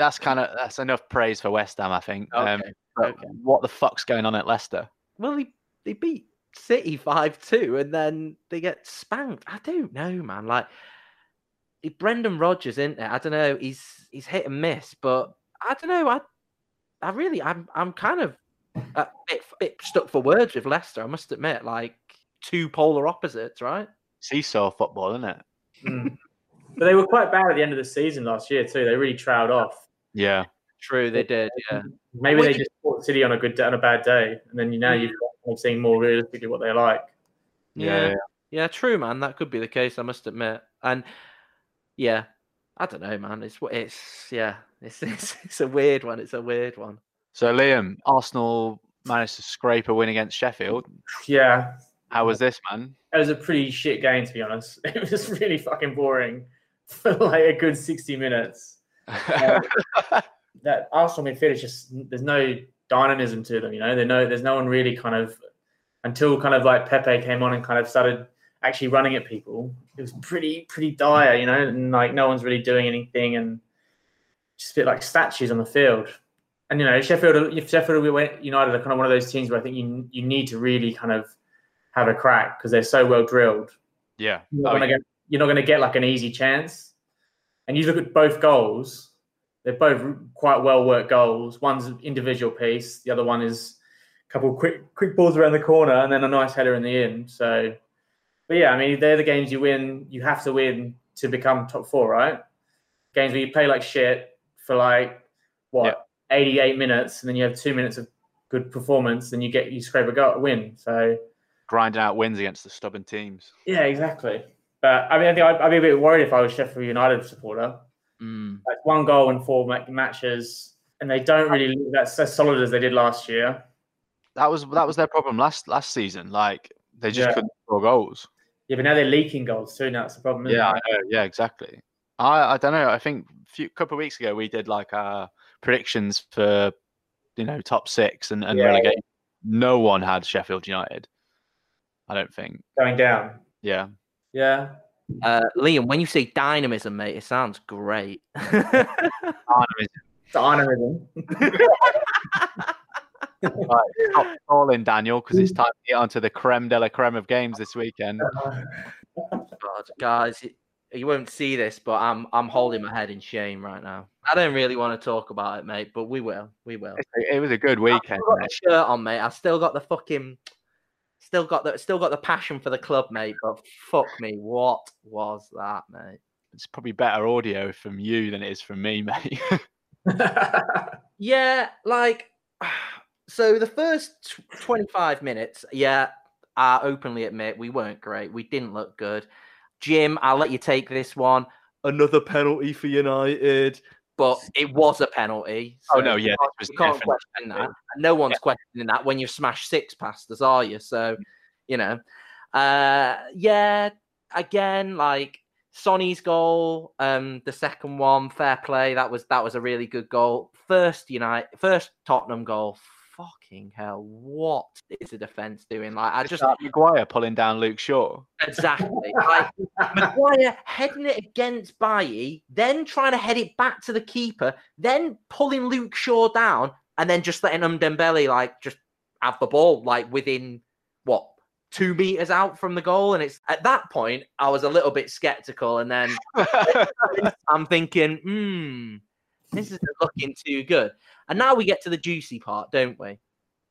That's kind of that's enough praise for West Ham, I think. Um, Okay, but okay. What the fuck's going on at Leicester? Well, they, they beat City 5 2 and then they get spanked. I don't know, man. Like, it, Brendan Rodgers, isn't it? I don't know. He's he's hit and miss, but I don't know. I I really, I'm I'm kind of a bit, bit stuck for words with Leicester, I must admit. Like, two polar opposites, right? Seesaw football, isn't it? Mm. but they were quite bad at the end of the season last year too. They really trailed off. Yeah. True, they did. Yeah. Maybe Well, they you- just fought City on a good day on a bad day, and then you now you've got seeing more realistically what they're like. Yeah. Yeah. Yeah, true, man. That could be the case. I must admit. And yeah, I don't know, man. It's what it's yeah. It's, (laughs) it's it's a weird one. It's a weird one. So Liam, Arsenal managed to scrape a win against Sheffield. Yeah, How was this, man? it was a pretty shit game to be honest. (laughs) It was really fucking boring for like a good sixty minutes. Um, (laughs) that Arsenal midfield is just there's no dynamism to them. You know, there's no there's no one really kind of until kind of like Pepe came on and kind of started actually running at people. It was pretty pretty dire. You know, and like no one's really doing anything and just a bit like statues on the field. And you know, Sheffield, if Sheffield United are kind of one of those teams where I think you you need to really kind of have a crack because they're so well drilled. yeah. You're not Oh, gonna get you're not gonna get like an easy chance. And you look at both goals; they're both quite well worked goals. One's an individual piece, the other one is a couple quick quick balls around the corner, and then a nice header in the end. So, but yeah, I mean, they're the games you win. You have to win to become top four, right? Games where you play like shit for like what 88 minutes, and then you have two minutes of good performance, and you get you scrape a goal, a win. So. grinding out wins against the stubborn teams. Yeah, exactly. But I mean, I think I'd, I'd be a bit worried if I was Sheffield United supporter. Mm. Like one goal in four ma- matches, and they don't really look that so solid as they did last year. That was that was their problem last last season. Like they just Yeah. couldn't score goals. Yeah, but now they're leaking goals too. Now that's the problem. Isn't Yeah, it? I know. Yeah, exactly. I I don't know. I think a few couple of weeks ago we did like our predictions for you know top six and, and Yeah. relegation. No one had Sheffield United. I don't think. going down. Yeah. Yeah, Uh, Liam, when you say dynamism, mate, it sounds great. (laughs) dynamism. Dynamism. (laughs) right, Stop calling Daniel because it's time to get onto the creme de la creme of games this weekend. (laughs) God, guys, you won't see this, but I'm I'm holding my head in shame right now. I don't really want to talk about it, mate, but we will. We will. It was a good I've weekend. still got the shirt on, mate. I've still got the fucking, still got the, still got the passion for the club, mate. But fuck me, what was that, mate? It's probably better audio from you than it is from me, (laughs) mate. (laughs) Yeah, like, so the first 25 minutes, yeah, I openly admit we weren't great. We didn't look good. Jim, I'll let you take this one. Another penalty for United, but it was a penalty. oh so no, you yeah, you can't question that. And no one's questioning that when you've smashed six past us, are you? So, you know, uh, yeah. Again, like Sonny's goal, um, the second one, fair play. That was that was a really good goal. First United, first Tottenham goal. Fucking hell, what is the defense doing? Like, I just Just Maguire pulling down Luke Shaw. Exactly. Like (laughs) Maguire heading it against Bailly, then trying to head it back to the keeper, then pulling Luke Shaw down, and then just letting Dembele like just have the ball like within what two meters out from the goal. And it's at that point I was a little bit skeptical, and then (laughs) I'm thinking, hmm, this isn't looking too good. And now we get to the juicy part, don't we?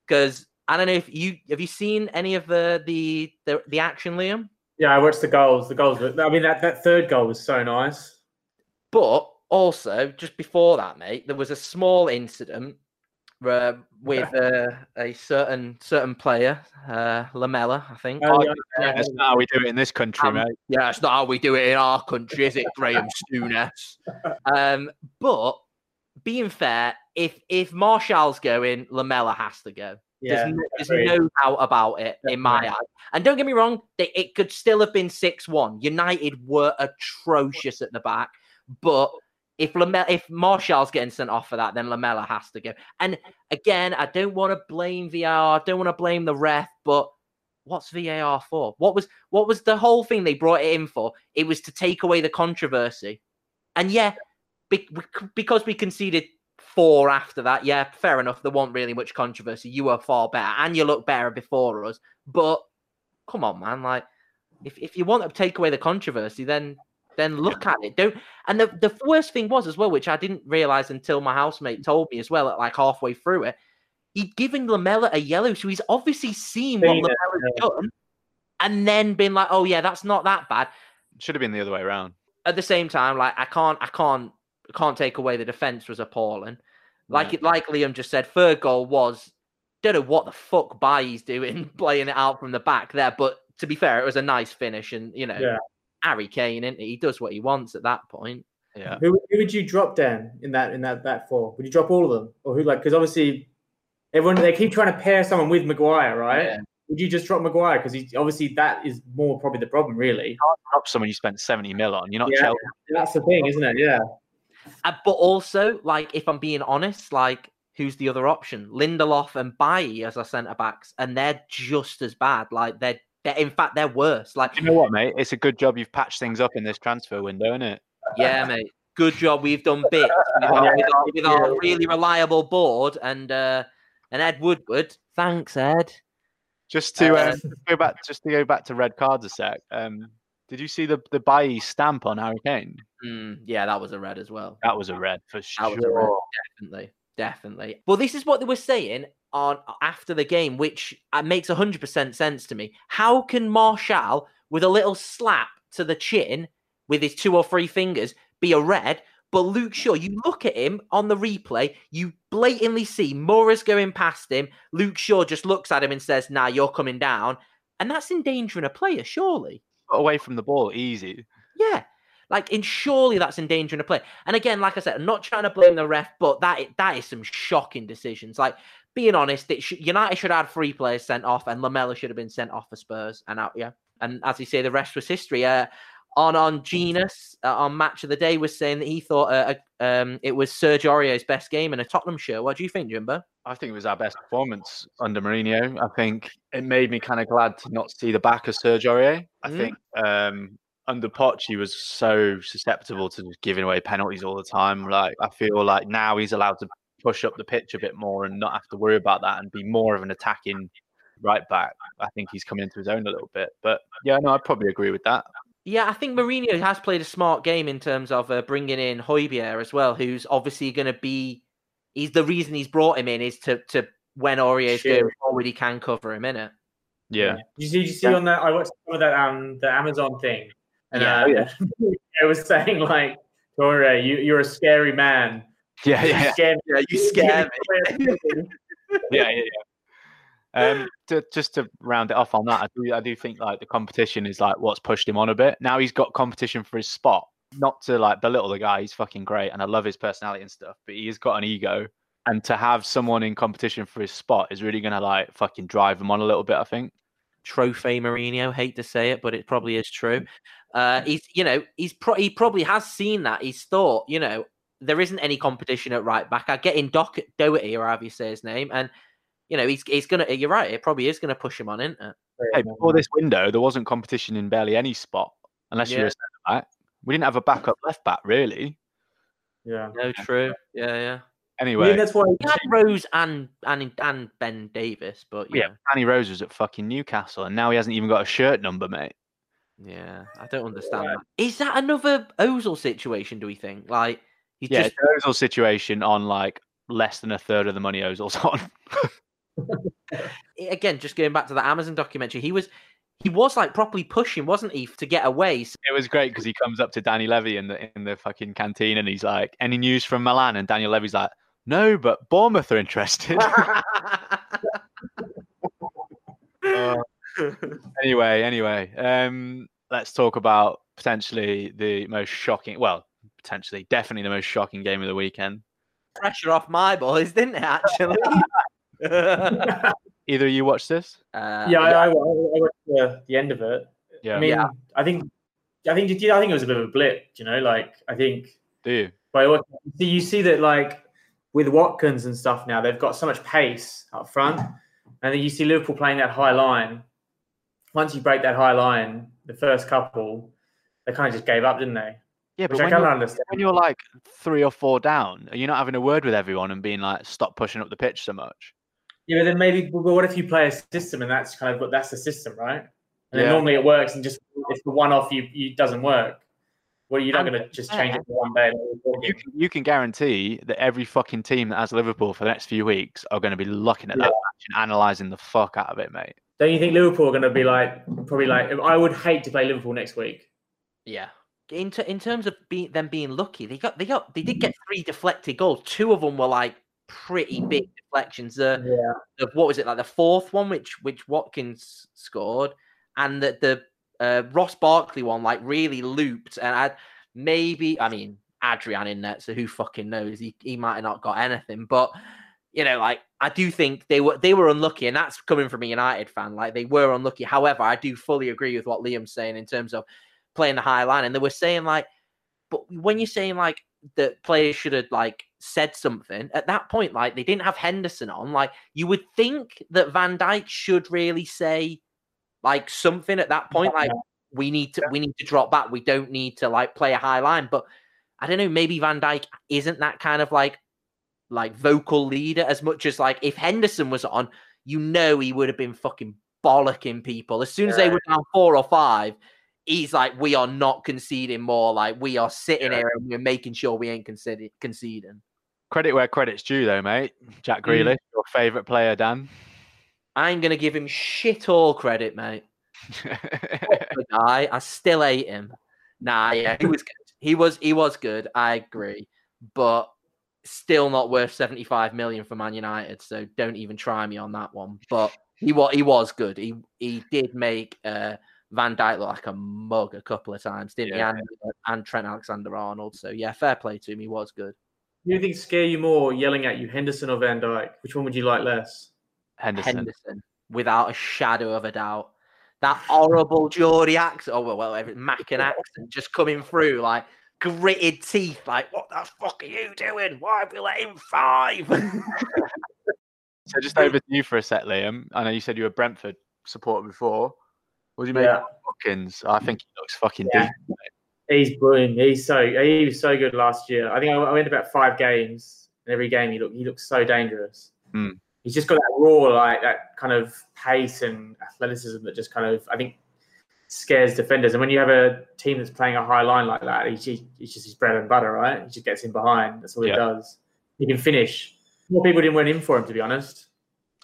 Because I don't know if you have you seen any of the the the, the action, Liam. Yeah, I watched the goals. The goals. Were, I mean, that, that third goal was so nice. But also, just before that, mate, there was a small incident uh, with uh, a certain certain player, uh, Lamela, I think. Oh, yeah, Yeah, that's not how we do it in this country, Um, mate. Yeah, it's not how we do it in our country, is it, Graeme Souness? (laughs) Um, but being fair, if if Martial's going, Lamela has to go. yeah. There's, no, there's no doubt about it in my Definitely. eye. And don't get me wrong, they, it could still have been 6 1. United were atrocious at the back. But if Lamela, if Martial's getting sent off for that, then Lamela has to go. And again, I don't want to blame VAR, I don't want to blame the ref, but what's VAR for? What was what was the whole thing they brought it in for? It was to take away the controversy. And yeah, be- because we conceded four after that, yeah, fair enough. There wasn't really much controversy. You were far better, and you look better before us. But come on, man, like if, if you want to take away the controversy, then then look at it. Don't. And the the worst thing was as well, which I didn't realize until my housemate told me as well, at like halfway through it, he'd given Lamela a yellow, so he's obviously seen what Lamela's done, and then been like, oh yeah, that's not that bad Should have been the other way around. at the same time, like I can't, I can't, can't take away the defense was appalling. Like it, like Liam just said, third goal was don't know what the fuck Bailly's doing, (laughs) playing it out from the back there. But to be fair, it was a nice finish, and you know, Yeah. Harry Kane, isn't he? he does what he wants at that point. Yeah. Who, who would you drop down in that in that that four? Would you drop all of them, or who like? Because obviously, everyone they keep trying to pair someone with Maguire, right? Yeah. Would you just drop Maguire? Because he obviously that is more probably the problem, really. Drop someone you spent 70 mil on. You're not Yeah. Chelsea. That's the thing, isn't it? Yeah. Uh, but also, like, if I'm being honest, like, who's the other option? Lindelof and Bailly as our centre backs, and they're just as bad. Like, they're, they're in fact they're worse. Like, You know what, mate? It's a good job you've patched things up in this transfer window, isn't it? Yeah, mate. Good job. We've done bits with our, with our, with our really reliable board and uh, and Ed Woodward. Thanks, Ed. Just to Uh, uh, just go back, just to go back to red cards a sec. Um, did you see the the Bailly stamp on Harry Kane? Mm, yeah, that was a red as well. That was a red for a red. sure. Definitely, definitely. Well, this is what they were saying on after the game, which uh, makes hundred percent sense to me. How can Martial, with a little slap to the chin with his two or three fingers, be a red? But Luke Shaw, you look at him on the replay, you blatantly see Moura's going past him. Luke Shaw just looks at him and says, "Nah, you're coming down," and that's endangering a player, surely. Got away from the ball easy. Yeah. Like, and surely that's endangering a play. And again, like I said, I'm not trying to blame the ref, but that that is some shocking decisions. Like, being honest, it United should have had three players sent off, and Lamela should have been sent off for Spurs. And out, yeah. And as you say, the rest was history. Uh, on on Jenas uh, on Match of the Day was saying that he thought uh, uh, um, it was Serge Aurier's best game in a Tottenham shirt. What do you think, Jimbo? I think it was our best performance under Mourinho. I think it made me kind of glad to not see the back of Serge Aurier. I Mm. think um, under Poch, he was so susceptible to just giving away penalties all the time. Like I feel like now he's allowed to push up the pitch a bit more and not have to worry about that and be more of an attacking right back. I think he's coming into his own a little bit. But yeah, no, I'd probably agree with that. Yeah, I think Mourinho has played a smart game in terms of uh, bringing in Højbjerg as well, who's obviously going to be. He's the reason he's brought him in is to to when Aurier's Sure. going forward, he can cover him in it. Yeah. Did you see? Did you see on that? I watched some of that um the Amazon thing, and Yeah. uh, (laughs) it was saying like, Torre, you you're a scary man. Yeah, You yeah, scare me. Yeah, you scare me. (laughs) (laughs) yeah, yeah, yeah. Um, to, just to round it off on that, I do, I do think like the competition is like what's pushed him on a bit. Now he's got competition for his spot. Not to like belittle the guy, he's fucking great, and I love his personality and stuff. But he's got an ego, and to have someone in competition for his spot is really gonna like fucking drive him on a little bit. I think. Trophy Mourinho, hate to say it, but it probably is true. Uh, he's you know he's pro- he probably has seen that. He's thought you know there isn't any competition at right back. I get in Doc Doherty or however you say his name, and you know he's he's gonna. You're right. It probably is gonna push him on, isn't it? Hey, before this window, there wasn't competition in barely any spot, unless you're a centre back. We didn't have a backup left back really. Yeah. No, true. Yeah, yeah. I Anyway, mean, that's why. He had Rose and and and Ben Davies, but yeah, yeah, Danny Rose was at fucking Newcastle, and now he hasn't even got a shirt number, mate. yeah, I don't understand that. Is that another Ozil situation? Do we think like he's Yeah, just it's an Ozil situation on like less than a third of the money Ozil's (laughs) on. (laughs) again just going back to the Amazon documentary? He was he was like properly pushing, wasn't he, to get away? It was great because he comes up to Danny Levy in the in the fucking canteen and he's like, "Any news from Milan?" And Daniel Levy's like, "No, but Bournemouth are interested." (laughs) Uh, anyway, anyway, um, let's talk about potentially the most shocking. Well, potentially, definitely the most shocking game of the weekend. Pressure off my boys, didn't it? Actually. (laughs) (laughs) uh, Either you watched this? yeah, I, I, I watched the, the end of it. Yeah. I mean, Yeah. I think, I think, I think it was a bit of a blip. You know, like I think Do you? by so you see that like with Watkins and stuff now, they've got so much pace up front, and then you see Liverpool playing that high line. Once you break that high line, the first couple, they kind of just gave up, didn't they? Yeah, but Which I when can't you're, understand. when you're like three or four down, you're you not having a word with everyone and being like, "Stop pushing up the pitch so much"? Yeah, but then maybe, but what if you play a system and that's kind of what that's the system, right? And then Yeah. normally it works, and just if the one off you, you doesn't work. Well, you're not going to um, just change it for one day. like we're talking. You can, you can guarantee that every fucking team that has Liverpool for the next few weeks are going to be looking at that match and analysing the fuck out of it, mate. Don't you think Liverpool are going to be like probably like? I would hate to play Liverpool next week. yeah. In, ter- in terms of being them being lucky, they got they got they did get three deflected goals. Two of them were like pretty big deflections. The Yeah, the what was it like the fourth one which which Watkins scored and the the uh, Ross Barkley one like really looped and I maybe I mean Adrian in net so who fucking knows? He he might have not got anything but you know like I do think they were they were unlucky and that's coming from a United fan like they were unlucky. However I do fully agree with what Liam's saying in terms of playing the high line and they were saying like but when you're saying like the players should have like said something. At that point like they didn't have Henderson on. Like you would think that Van Dijk should really say like something at that point like we need to we need to drop back. We don't need to like play a high line. But I don't know maybe Van Dijk isn't that kind of like like vocal leader as much as like if Henderson was on you know he would have been fucking bollocking people. As soon as they were down four or five he's like we are not conceding more like we are sitting Yeah. here and we're making sure we ain't conceding conceding Credit where credit's due, though, mate. Jack Mm. Grealish, your favourite player, Dan. I'm gonna give him shit all credit mate (laughs) guy. I still hate him. Nah, yeah, he was good. He was he was good. I agree, but still not worth seventy five million for Man United. So don't even try me on that one. But he was he was good. He he did make uh, Van Dijk looked like a mug a couple of times, didn't Yeah. he? And, uh, and Trent Alexander Arnold. So yeah, fair play to him. He was good. Do you think scare you more, yelling at you, Henderson or Van Dijk? Which one would you like less? Henderson. Henderson, without a shadow of a doubt. That horrible Geordie accent, oh well, well, every Mackem (laughs) accent just coming through, like gritted teeth, like what the fuck are you doing? Why have we let him five? (laughs) (laughs) So just over to you for a sec, Liam. I know you said you were Brentford supporter before. What do you make Yeah. Watkins? I think he looks fucking Yeah. decent. He's brilliant. He's so he was so good last year. I think I I went about five games, and every game he looked he looks so dangerous. Hmm. He's just got that raw, like that kind of pace and athleticism that just kind of I think scares defenders. And when you have a team that's playing a high line like that, he's, he- he's just his bread and butter, right? He just gets in behind. That's all Yeah. he does. He can finish. More people didn't went in for him, to be honest.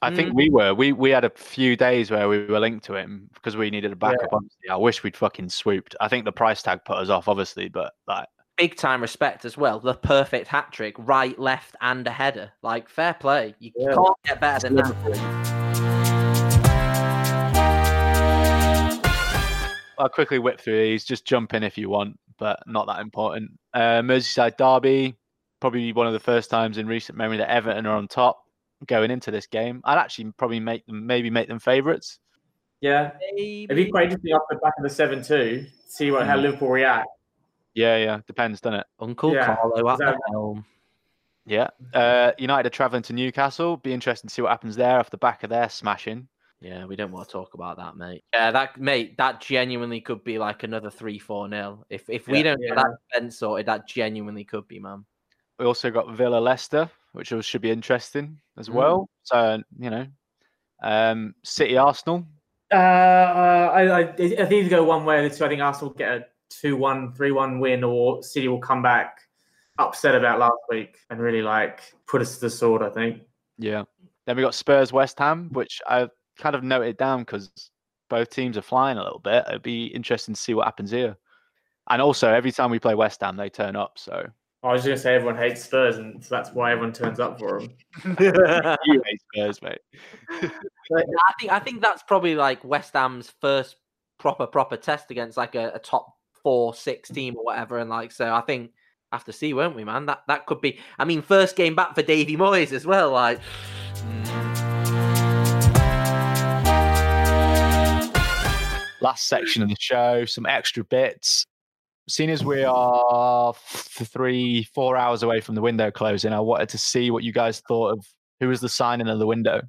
I think we were. We we had a few days where we were linked to him because we needed a backup. Honestly, I wish we'd fucking swooped. I think the price tag put us off, obviously, but like Big time respect as well. The perfect hat trick, right, left, and a header. Like fair play. You Yeah. can't get better than that. I'll quickly whip through these. Just jump in if you want, but not that important. Uh, Merseyside derby, probably one of the first times in recent memory that Everton are on top going into this game. I'd actually probably make them maybe make them favourites. Yeah. It'd be Maybe. quite interesting off the back of the 7 2, see what how Hmm. Liverpool react. Yeah, yeah, depends, doesn't it? Uncle Yeah. Carlo at the helm. Yeah. Uh, United are travelling to Newcastle. Be interesting to see what happens there off the back of their smashing. Yeah, we don't want to talk about that, mate. Yeah, that mate, that genuinely could be like another three, four nil. If if we Yeah. don't get that defense sorted, that genuinely could be, man. We also got Villa Leicester, which should be interesting as Mm. well. So you know, um, City Arsenal. Uh, I, I, I think either go one way or the two. I think Arsenal will get a 2 1, 3 1 win, or City will come back upset about last week and really like put us to the sword, I think. Yeah. Then we got Spurs West Ham, which I kind of noted down because both teams are flying a little bit. It'd be interesting to see what happens here. And also, every time we play West Ham, they turn up. So I was going to say everyone hates Spurs, and so that's why everyone turns up for them. (laughs) (laughs) you hate Spurs, mate. (laughs) I think I think that's probably like West Ham's first proper proper test against like a, a top four six team or whatever, and like so I think have to see, won't we, man? That that could be. I mean, first game back for Davy Moyes as well. Like, hmm. Last section of the show, some extra bits. Seeing as we are three, four hours away from the window closing, I wanted to see what you guys thought of who was the signing of the window.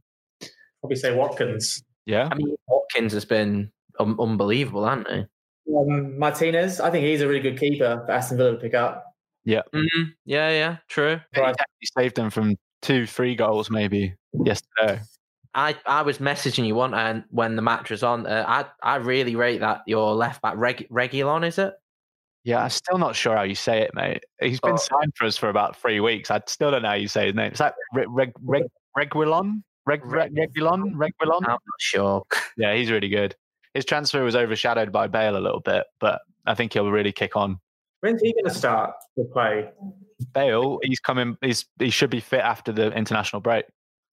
Probably say Watkins. Yeah, I mean, Watkins has been um, unbelievable, hasn't he? Um, Martinez, I think he's a really good keeper for Aston Villa to pick up. Mm, yeah, yeah, true. he actually saved them from two, three goals maybe yesterday. I, I was messaging you one and when the match was on. Uh, I I really rate that your left back Reg, Regulon is it? Yeah, I'm still not sure how you say it, mate. He's been Oh. signed for us for about three weeks. I still don't know how you say his name. Is that Reg Reg Reg Reguilon? Reg Reg Reguilon? Reguilon? I'm not sure. (laughs) Yeah, he's really good. His transfer was overshadowed by Bale a little bit, but I think he'll really kick on. When's he going to start to play? Bale, he's coming. He's he should be fit after the international break.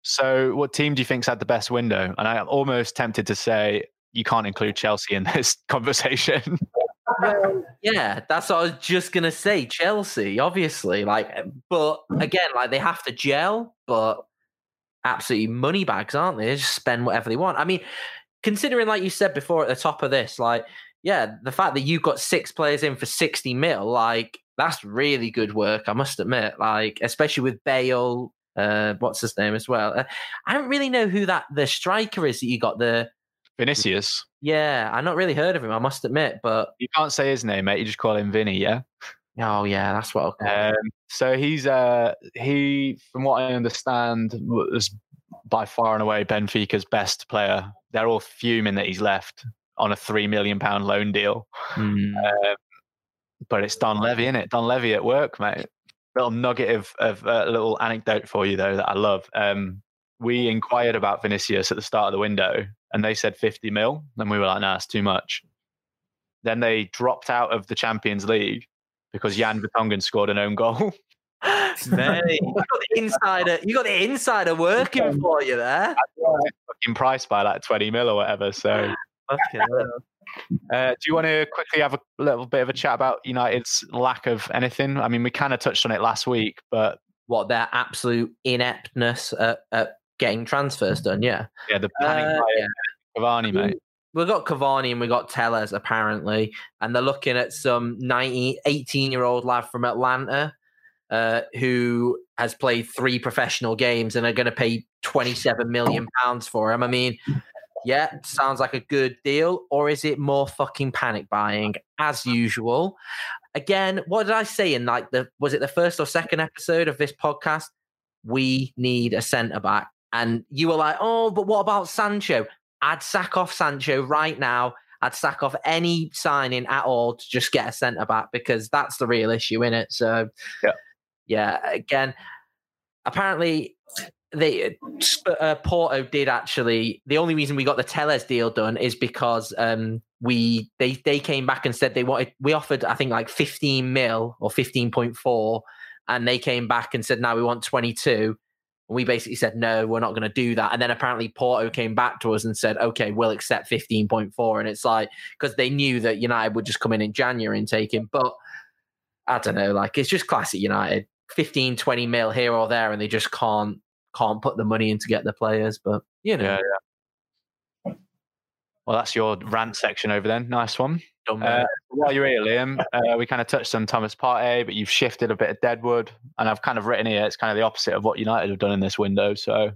So, what team do you think's had the best window? And I'm almost tempted to say you can't include Chelsea in this (laughs) conversation. (laughs) Yeah, that's what I was just gonna say. Chelsea, obviously, like, eh, but again, like they have to gel, but absolutely money bags, aren't they? They just spend whatever they want. I mean, considering, like you said before at the top of this, like, yeah, the fact that you got six players in for sixty mil, like, that's really good work. I must admit, like, especially with Bale. Uh, what's his name as well? Uh, I don't really know who that the striker is that you got the. Vinicius, Yeah, I've not really heard of him. I must admit, but you can't say his name, mate. You just call him Vinny, yeah. oh yeah, that's what I'll call. Um, so he's uh he, from what I understand, was by far and away Benfica's best player. They're all fuming that he's left on a three million pound loan deal. Hmm. Um, but it's Don Levy, is it? Don Levy at work, mate. Little nugget of of a little anecdote for you though that I love. Um, we inquired about Vinicius at the start of the window, and they said fifty mil, and we were like, "Nah, it's too much." Then they dropped out of the Champions League because Jan Vertonghen scored an own goal. (laughs) Mate, you got the insider. You got the insider working for you there. fucking priced by like 20 mil or whatever. So, (laughs) uh, do you want to quickly have a little bit of a chat about United's lack of anything? I mean, we kind of touched on it last week, but What their absolute ineptness at, at getting transfers done? Yeah, yeah, the panic Uh, yeah. Cavani, mate. We've got Cavani and we've got Telles apparently, and they're looking at some 19, 18 year old lad from Atalanta uh, who has played three professional games and are going to pay 27 million pounds for him. I mean, yeah, sounds like a good deal, or is it more fucking panic buying as usual? Again, what did I say in like the was it the first or second episode of this podcast? We need a centre back. And you were like, oh, but what about Sancho? I'd sack off Sancho right now. I'd sack off any signing at all to just get a centre back because that's the real issue in it. So, Yeah. yeah. Again, apparently, they uh, Porto did actually. The only reason we got the Telles deal done is because um, we they they came back and said they wanted. We offered I think like fifteen mil or fifteen point four, and they came back and said now we want twenty two. And we basically said, no, we're not going to do that. And then apparently Porto came back to us and said, okay, we'll accept 15.4. And it's like, because they knew that United would just come in in January and take him. But I don't know, like, it's just classic United 15, 20 mil here or there. And they just can't, can't put the money in to get the players. But, you know, Yeah, yeah. Well, that's your rant section over then. Nice one. Dumb Uh, while you're here, Liam, uh, we kind of touched on Thomas Partey, but you've shifted a bit of Deadwood, and I've kind of written here it's kind of the opposite of what United have done in this window. So,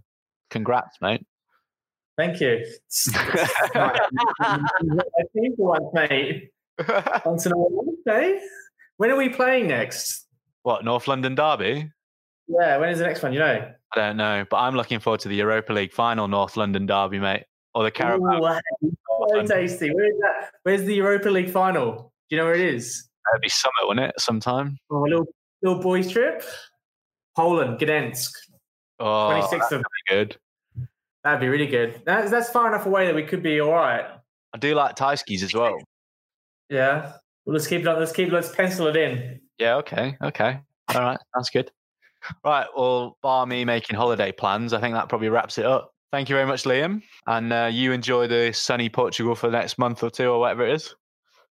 congrats, mate. Thank you. (laughs) I think one, mate. Once in a while. When are we playing next? what North London derby? Yeah, when is the next one? You know. I don't know, but I'm looking forward to the Europa League final, North London derby, mate, or the Carabao. Ooh, so tasty. Where is that? Where's the Europa League final? Do you know where it is? That'd be summer, wouldn't it? Sometime. Oh, a little little boys trip. Poland, Gdansk, Oh, twenty sixth of. that'd be good. That'd be really good. That's that's far enough away that we could be all right. I do like Thai skis as well. Yeah. Well, let's keep it. Let's keep. Let's pencil it in. Yeah. Okay. Okay. All right. That's good. Right. Well, bar me making holiday plans, I think that probably wraps it up. Thank you very much, Liam. And uh, you enjoy the sunny Portugal for the next month or two or whatever it is.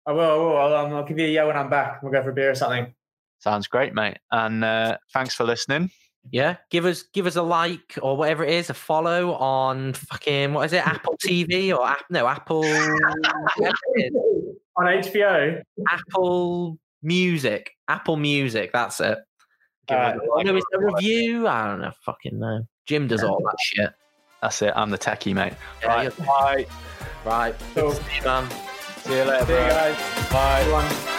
I will. I will. I'll, um, I'll give you a yeah when I'm back. We'll go for a beer or something. Sounds great, mate. And uh, thanks for listening. Yeah, give us give us a like or whatever it is, a follow on fucking what is it, Apple (laughs) TV or app? No, Apple. whatever it is. (laughs) On HBO. Apple Music. Apple Music. That's it. Give Uh, us a, no, it's a review. I don't know. Fucking no. Jim does all that shit. That's it. I'm the techie, mate. Yeah, Right. Bye. right. Cool. See you, man. See you later, See you guys. Bye. Everyone.